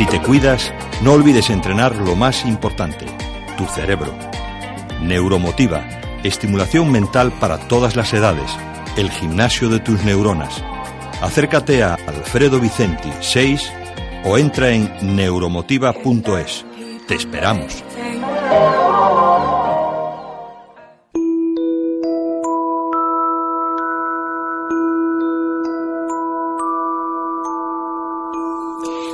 Si te cuidas, no olvides entrenar lo más importante, tu cerebro. Neuromotiva, estimulación mental para todas las edades, el gimnasio de tus neuronas. Acércate a Alfredo Vicenti 6 o entra en neuromotiva.es. Te esperamos.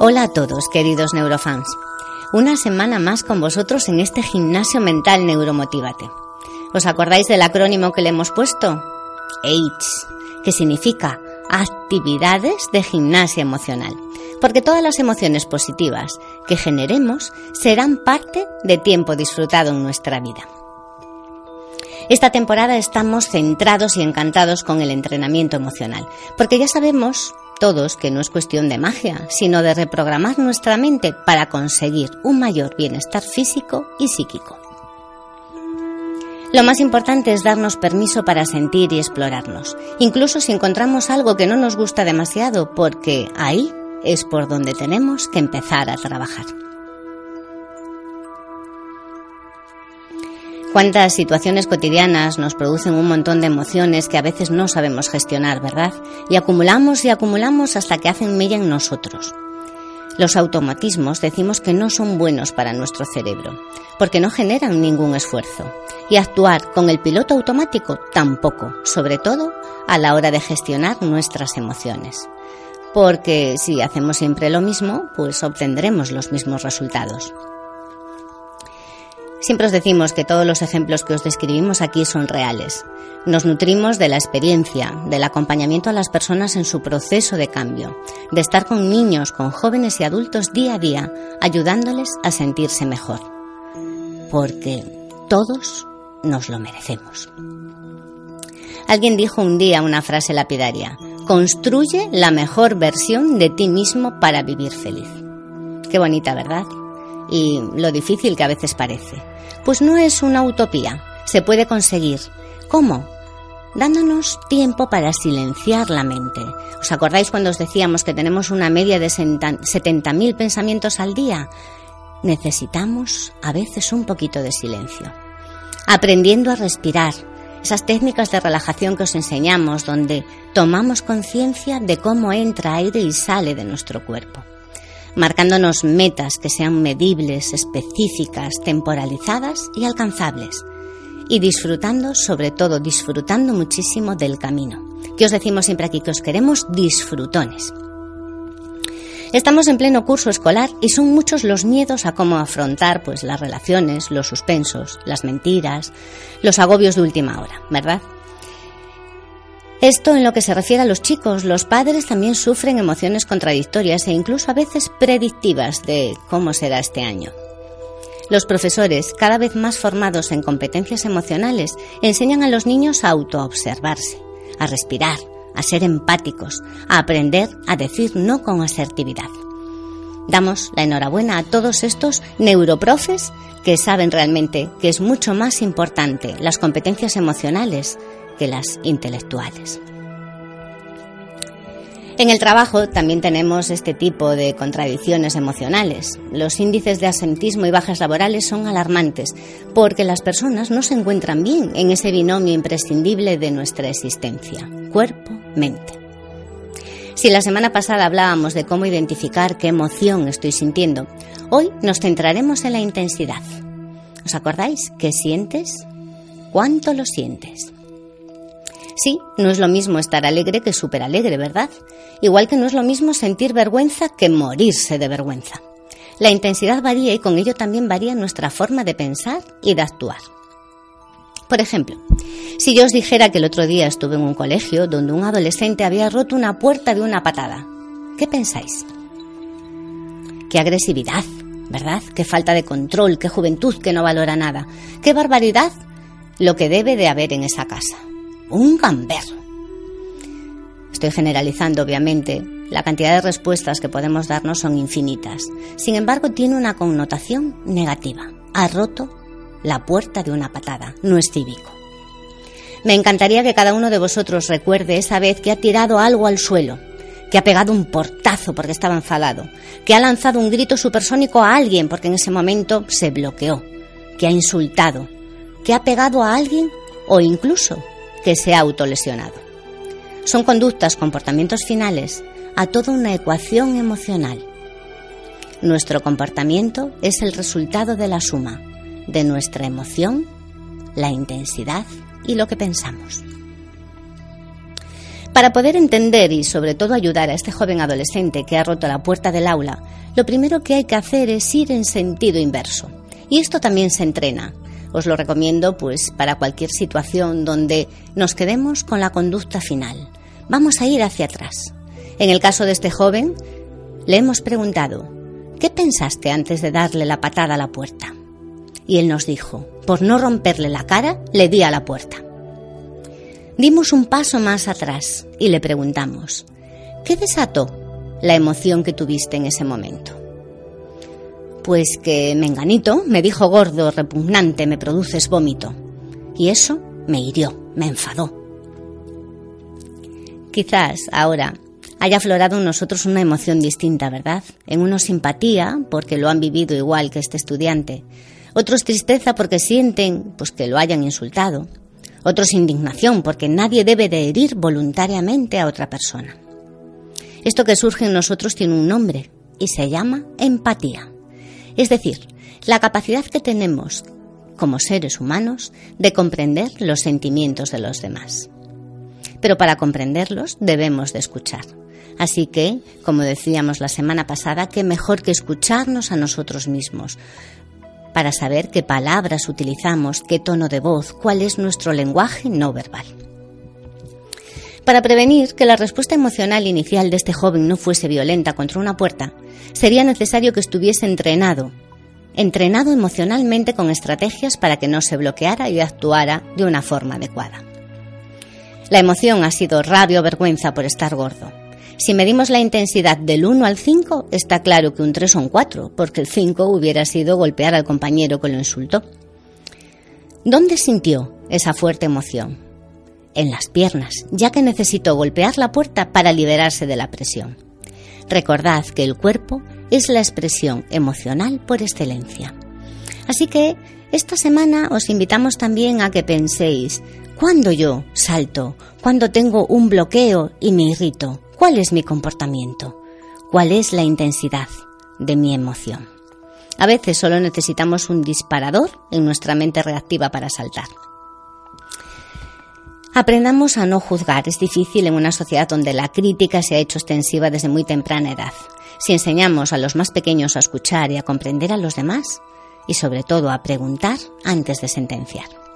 Hola a todos, queridos neurofans. Una semana más con vosotros en este gimnasio mental Neuromotívate. ¿Os acordáis del acrónimo que le hemos puesto? AIDS, que significa actividades de gimnasia emocional. Porque todas las emociones positivas que generemos serán parte de tiempo disfrutado en nuestra vida. Esta temporada estamos centrados y encantados con el entrenamiento emocional, porque ya sabemos todos que no es cuestión de magia, sino de reprogramar nuestra mente para conseguir un mayor bienestar físico y psíquico. Lo más importante es darnos permiso para sentir y explorarnos, incluso si encontramos algo que no nos gusta demasiado, porque ahí es por donde tenemos que empezar a trabajar. Cuántas situaciones cotidianas nos producen un montón de emociones que a veces no sabemos gestionar, ¿verdad? Y acumulamos y acumulamos hasta que hacen mella en nosotros. Los automatismos decimos que no son buenos para nuestro cerebro, porque no generan ningún esfuerzo. Y actuar con el piloto automático tampoco, sobre todo a la hora de gestionar nuestras emociones. Porque si hacemos siempre lo mismo, pues obtendremos los mismos resultados. Siempre os decimos que todos los ejemplos que os describimos aquí son reales. Nos nutrimos de la experiencia, del acompañamiento a las personas en su proceso de cambio, de estar con niños, con jóvenes y adultos día a día, ayudándoles a sentirse mejor. Porque todos nos lo merecemos. Alguien dijo un día una frase lapidaria, construye la mejor versión de ti mismo para vivir feliz. Qué bonita, ¿verdad? Y lo difícil que a veces parece. Pues no es una utopía, se puede conseguir. ¿Cómo? Dándonos tiempo para silenciar la mente. ¿Os acordáis cuando os decíamos que tenemos una media de 70.000 pensamientos al día? Necesitamos a veces un poquito de silencio. Aprendiendo a respirar, esas técnicas de relajación que os enseñamos donde tomamos conciencia de cómo entra aire y sale de nuestro cuerpo marcándonos metas que sean medibles, específicas, temporalizadas y alcanzables. Y disfrutando, sobre todo disfrutando muchísimo del camino. Que os decimos siempre aquí que os queremos disfrutones. Estamos en pleno curso escolar y son muchos los miedos a cómo afrontar pues las relaciones, los suspensos, las mentiras, los agobios de última hora, ¿verdad? Esto en lo que se refiere a los chicos, los padres también sufren emociones contradictorias e incluso a veces predictivas de cómo será este año. Los profesores, cada vez más formados en competencias emocionales, enseñan a los niños a autoobservarse, a respirar, a ser empáticos, a aprender a decir no con asertividad. Damos la enhorabuena a todos estos neuroprofes que saben realmente que es mucho más importante las competencias emocionales que las intelectuales. En el trabajo también tenemos este tipo de contradicciones emocionales. Los índices de asentismo y bajas laborales son alarmantes porque las personas no se encuentran bien en ese binomio imprescindible de nuestra existencia, cuerpo-mente. Si la semana pasada hablábamos de cómo identificar qué emoción estoy sintiendo, hoy nos centraremos en la intensidad. ¿Os acordáis? ¿Qué sientes? ¿Cuánto lo sientes? Sí, no es lo mismo estar alegre que súper alegre, ¿verdad? Igual que no es lo mismo sentir vergüenza que morirse de vergüenza. La intensidad varía y con ello también varía nuestra forma de pensar y de actuar. Por ejemplo, si yo os dijera que el otro día estuve en un colegio donde un adolescente había roto una puerta de una patada, ¿qué pensáis? Qué agresividad, ¿verdad? Qué falta de control, qué juventud que no valora nada, qué barbaridad lo que debe de haber en esa casa un gamberro. Estoy generalizando, obviamente. La cantidad de respuestas que podemos darnos son infinitas. Sin embargo, tiene una connotación negativa. Ha roto la puerta de una patada. No es cívico. Me encantaría que cada uno de vosotros recuerde esa vez que ha tirado algo al suelo, que ha pegado un portazo porque estaba enfadado, que ha lanzado un grito supersónico a alguien porque en ese momento se bloqueó, que ha insultado, que ha pegado a alguien o incluso que se ha autolesionado. Son conductas, comportamientos finales a toda una ecuación emocional. Nuestro comportamiento es el resultado de la suma de nuestra emoción, la intensidad y lo que pensamos. Para poder entender y sobre todo ayudar a este joven adolescente que ha roto la puerta del aula, lo primero que hay que hacer es ir en sentido inverso. Y esto también se entrena. Os lo recomiendo pues para cualquier situación donde nos quedemos con la conducta final. Vamos a ir hacia atrás. En el caso de este joven, le hemos preguntado, ¿qué pensaste antes de darle la patada a la puerta? Y él nos dijo, por no romperle la cara, le di a la puerta. Dimos un paso más atrás y le preguntamos, ¿qué desató la emoción que tuviste en ese momento? Pues que Menganito me dijo gordo, repugnante, me produces vómito. Y eso me hirió, me enfadó. Quizás ahora haya aflorado en nosotros una emoción distinta, ¿verdad? En uno simpatía, porque lo han vivido igual que este estudiante. Otros tristeza porque sienten pues que lo hayan insultado otros indignación, porque nadie debe de herir voluntariamente a otra persona. Esto que surge en nosotros tiene un nombre y se llama empatía. Es decir, la capacidad que tenemos como seres humanos de comprender los sentimientos de los demás. Pero para comprenderlos debemos de escuchar. Así que, como decíamos la semana pasada, qué mejor que escucharnos a nosotros mismos, para saber qué palabras utilizamos, qué tono de voz, cuál es nuestro lenguaje no verbal. Para prevenir que la respuesta emocional inicial de este joven no fuese violenta contra una puerta, sería necesario que estuviese entrenado, entrenado emocionalmente con estrategias para que no se bloqueara y actuara de una forma adecuada. La emoción ha sido rabia o vergüenza por estar gordo. Si medimos la intensidad del 1 al 5, está claro que un 3 o un 4, porque el 5 hubiera sido golpear al compañero que lo insultó. ¿Dónde sintió esa fuerte emoción? En las piernas, ya que necesitó golpear la puerta para liberarse de la presión. Recordad que el cuerpo es la expresión emocional por excelencia. Así que esta semana os invitamos también a que penséis, ¿cuándo yo salto? ¿Cuándo tengo un bloqueo y me irrito? ¿Cuál es mi comportamiento? ¿Cuál es la intensidad de mi emoción? A veces solo necesitamos un disparador en nuestra mente reactiva para saltar. Aprendamos a no juzgar. Es difícil en una sociedad donde la crítica se ha hecho extensiva desde muy temprana edad. Si enseñamos a los más pequeños a escuchar y a comprender a los demás, y sobre todo a preguntar antes de sentenciar.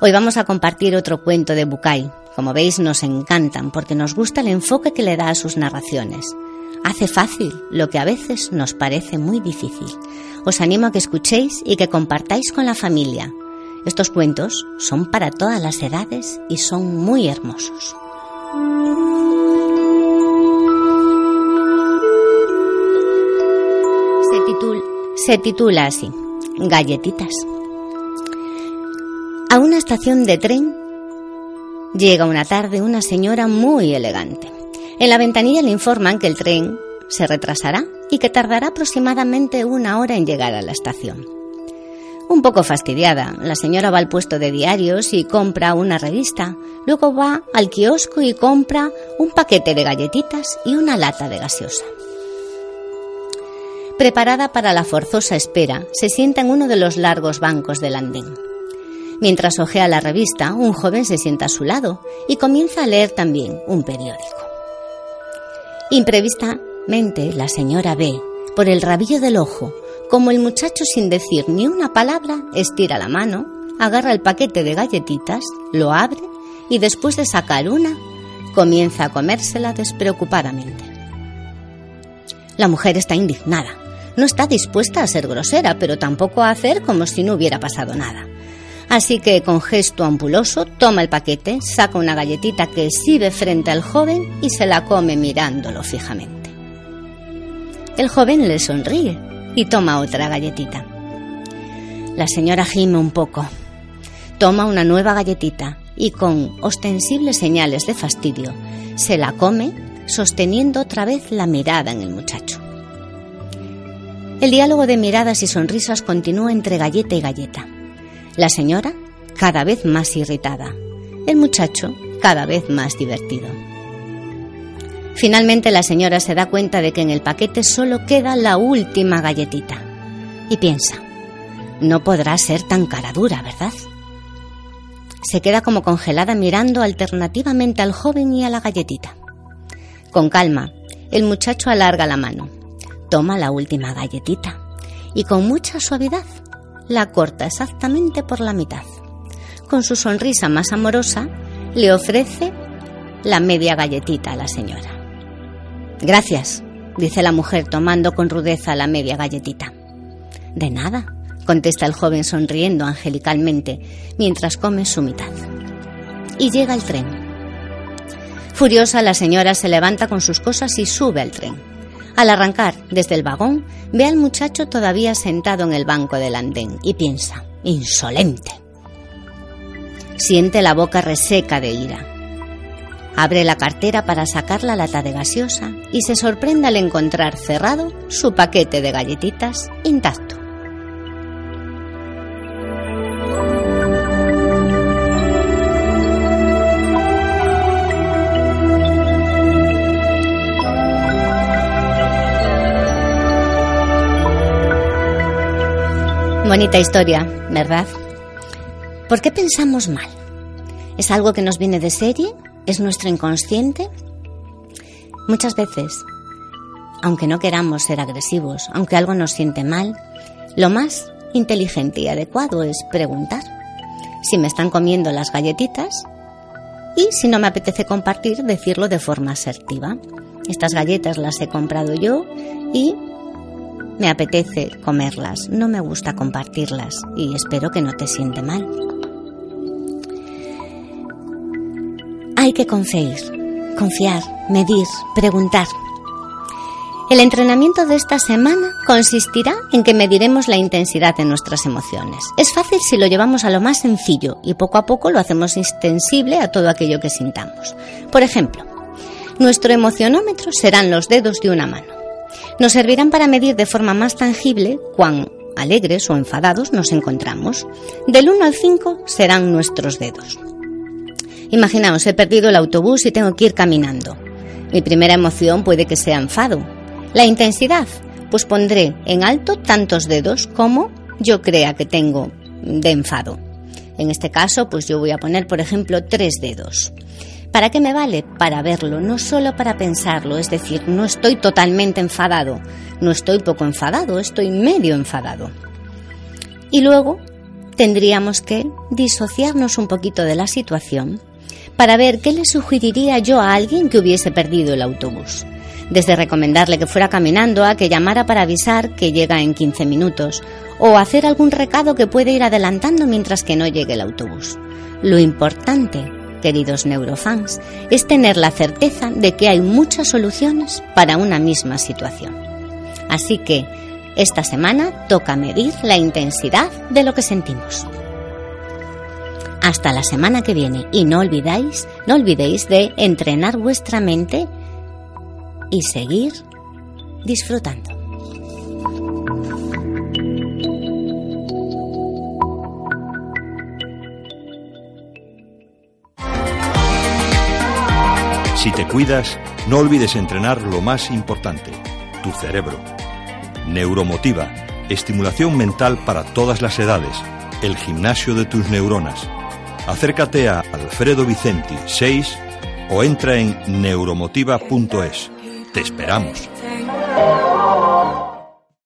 Hoy vamos a compartir otro cuento de Bukai. Como veis, nos encantan porque nos gusta el enfoque que le da a sus narraciones. Hace fácil lo que a veces nos parece muy difícil. Os animo a que escuchéis y que compartáis con la familia. Estos cuentos son para todas las edades y son muy hermosos. Se, se titula así, Galletitas. A una estación de tren llega una tarde una señora muy elegante. En la ventanilla le informan que el tren se retrasará y que tardará aproximadamente una hora en llegar a la estación. Un poco fastidiada, la señora va al puesto de diarios y compra una revista. Luego va al kiosco y compra un paquete de galletitas y una lata de gaseosa. Preparada para la forzosa espera, se sienta en uno de los largos bancos del andén. Mientras ojea la revista, un joven se sienta a su lado y comienza a leer también un periódico. Imprevistamente, la señora ve, por el rabillo del ojo, como el muchacho sin decir ni una palabra estira la mano, agarra el paquete de galletitas, lo abre y después de sacar una, comienza a comérsela despreocupadamente. La mujer está indignada. No está dispuesta a ser grosera, pero tampoco a hacer como si no hubiera pasado nada. Así que con gesto ampuloso toma el paquete, saca una galletita que exhibe frente al joven y se la come mirándolo fijamente. El joven le sonríe y toma otra galletita. La señora gime un poco. Toma una nueva galletita y con ostensibles señales de fastidio se la come sosteniendo otra vez la mirada en el muchacho. El diálogo de miradas y sonrisas continúa entre galleta y galleta. La señora cada vez más irritada, el muchacho cada vez más divertido. Finalmente la señora se da cuenta de que en el paquete solo queda la última galletita y piensa, no podrá ser tan cara dura, ¿verdad? Se queda como congelada mirando alternativamente al joven y a la galletita. Con calma, el muchacho alarga la mano, toma la última galletita y con mucha suavidad la corta exactamente por la mitad. Con su sonrisa más amorosa, le ofrece la media galletita a la señora. Gracias, dice la mujer tomando con rudeza la media galletita. De nada, contesta el joven sonriendo angelicalmente mientras come su mitad. Y llega el tren. Furiosa, la señora se levanta con sus cosas y sube al tren. Al arrancar desde el vagón, ve al muchacho todavía sentado en el banco del andén y piensa, insolente. Siente la boca reseca de ira. Abre la cartera para sacar la lata de gaseosa y se sorprende al encontrar cerrado su paquete de galletitas intacto. Bonita historia, ¿verdad? ¿Por qué pensamos mal? ¿Es algo que nos viene de serie? ¿Es nuestro inconsciente? Muchas veces, aunque no queramos ser agresivos, aunque algo nos siente mal, lo más inteligente y adecuado es preguntar si me están comiendo las galletitas y si no me apetece compartir, decirlo de forma asertiva. Estas galletas las he comprado yo y me apetece comerlas, no me gusta compartirlas y espero que no te siente mal. Hay que confiar, confiar, medir, preguntar. El entrenamiento de esta semana consistirá en que mediremos la intensidad de nuestras emociones. Es fácil si lo llevamos a lo más sencillo y poco a poco lo hacemos extensible a todo aquello que sintamos. Por ejemplo, nuestro emocionómetro serán los dedos de una mano nos servirán para medir de forma más tangible cuán alegres o enfadados nos encontramos. Del 1 al 5 serán nuestros dedos. Imaginaos, he perdido el autobús y tengo que ir caminando. Mi primera emoción puede que sea enfado. La intensidad, pues pondré en alto tantos dedos como yo crea que tengo de enfado. En este caso, pues yo voy a poner, por ejemplo, tres dedos. ¿Para qué me vale? Para verlo, no solo para pensarlo, es decir, no estoy totalmente enfadado, no estoy poco enfadado, estoy medio enfadado. Y luego tendríamos que disociarnos un poquito de la situación para ver qué le sugeriría yo a alguien que hubiese perdido el autobús. Desde recomendarle que fuera caminando a que llamara para avisar que llega en 15 minutos o hacer algún recado que puede ir adelantando mientras que no llegue el autobús. Lo importante queridos neurofans, es tener la certeza de que hay muchas soluciones para una misma situación. Así que esta semana toca medir la intensidad de lo que sentimos. Hasta la semana que viene y no olvidáis, no olvidéis de entrenar vuestra mente y seguir disfrutando. Si te cuidas, no olvides entrenar lo más importante, tu cerebro. Neuromotiva, estimulación mental para todas las edades, el gimnasio de tus neuronas. Acércate a Alfredo Vicenti 6 o entra en neuromotiva.es. Te esperamos.